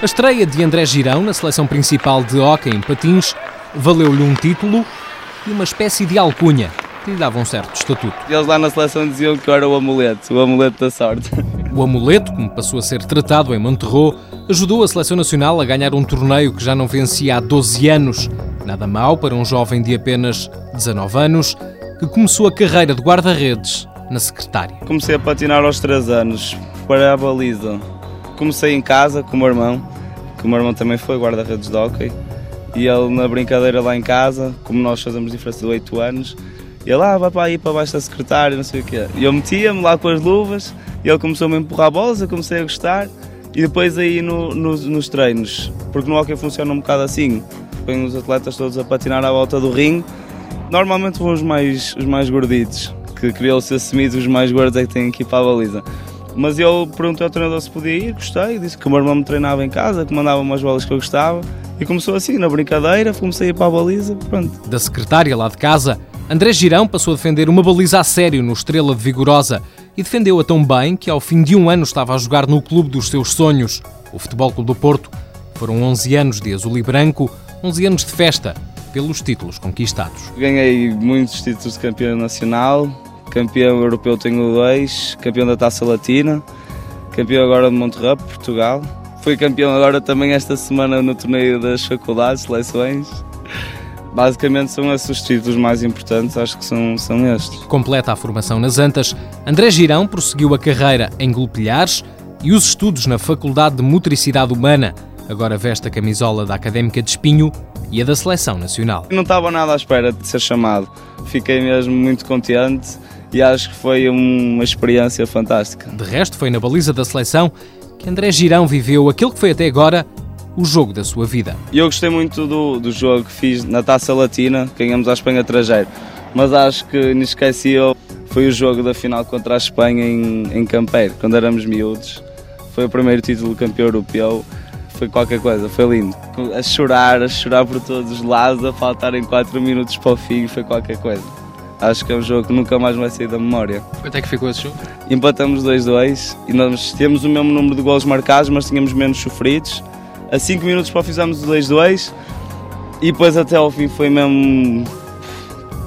A estreia de André Girão na seleção principal de hóquei em patins valeu-lhe um título e uma espécie de alcunha que lhe dava um certo estatuto. Eles lá na seleção diziam que era o amuleto, o amuleto da sorte. O amuleto, como passou a ser tratado em Monterrey, ajudou a seleção nacional a ganhar um torneio que já não vencia há 12 anos. Nada mal para um jovem de apenas 19 anos que começou a carreira de guarda-redes na secretária. Comecei a patinar aos 3 anos, para a baliza. Comecei em casa com o meu irmão, que o meu irmão também foi guarda-redes de hockey. E ele na brincadeira lá em casa, como nós fazemos diferença de 8 anos, ele ah, vai para aí para baixo da secretária, não sei o quê. E eu metia-me lá com as luvas, ele começou-me a empurrar bolas, eu comecei a gostar. E depois aí no, no, nos treinos, porque no hockey funciona um bocado assim, põem os atletas todos a patinar à volta do ringue. Normalmente vão os mais, os mais gorditos, que queriam ser assumidos, os mais gordos é que têm que ir para a baliza. Mas eu perguntei ao treinador se podia ir, gostei, disse que o meu irmão me treinava em casa, que mandava umas bolas que eu gostava. E começou assim, na brincadeira, comecei a ir para a baliza, pronto. Da secretária lá de casa, André Girão passou a defender uma baliza a sério no Estrela de Vigorosa e defendeu-a tão bem que ao fim de um ano estava a jogar no clube dos seus sonhos, o Futebol Clube do Porto. Foram 11 anos de azul e branco, 11 anos de festa, pelos títulos conquistados. Ganhei muitos títulos de campeão nacional, campeão europeu tenho dois, campeão da Taça Latina, campeão agora de Monterrey, Portugal. Fui campeão agora também esta semana no torneio das faculdades, seleções. Basicamente são esses os títulos mais importantes, acho que são, são estes. Completa a formação nas Antas, André Girão prosseguiu a carreira em Golpilhares e os estudos na Faculdade de Motricidade Humana. Agora veste a camisola da Académica de Espinho e a da Seleção Nacional. Não estava nada à espera de ser chamado. Fiquei mesmo muito contente e acho que foi uma experiência fantástica. De resto, foi na baliza da seleção que André Girão viveu aquilo que foi até agora o jogo da sua vida. Eu gostei muito do, do jogo que fiz na Taça Latina, ganhamos a Espanha trajeiro, mas acho que inesquecível foi o jogo da final contra a Espanha em, em Campeiro, quando éramos miúdos. Foi o primeiro título campeão europeu, foi qualquer coisa, foi lindo. A chorar, a chorar por todos os lados, a faltarem 4 minutos para o fim, foi qualquer coisa. Acho que é um jogo que nunca mais vai sair da memória. Quanto é que ficou esse jogo? Empatamos 2-2 e nós temos o mesmo número de gols marcados, mas tínhamos menos sofridos a 5 minutos para fizemos o 2-2 e depois até ao fim foi mesmo.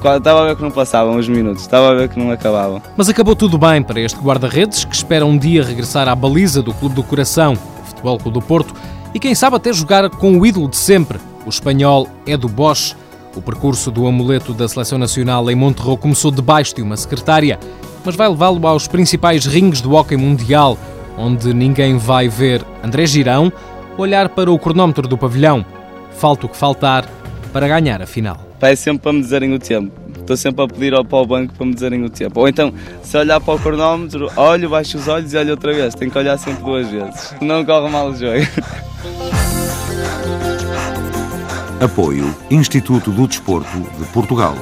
Estava a ver que não passavam os minutos, estava a ver que não acabavam. Mas acabou tudo bem para este guarda-redes que espera um dia regressar à baliza do Clube do Coração, o Futebol Clube do Porto, e quem sabe até jogar com o ídolo de sempre, o espanhol Edu Bosch. O percurso do amuleto da Seleção Nacional em Monterrey começou debaixo de uma secretária, mas vai levá-lo aos principais rings do hóquei mundial, onde ninguém vai ver André Girão, olhar para o cronómetro do pavilhão. Falta o que faltar para ganhar a final. É sempre para me dizerem o tempo. Estou sempre a pedir ao, para o banco para me dizerem o tempo. Ou então, se olhar para o cronómetro, olho, baixo os olhos e olho outra vez. Tenho que olhar sempre duas vezes. Não corre mal o jogo. Apoio Instituto do Desporto de Portugal.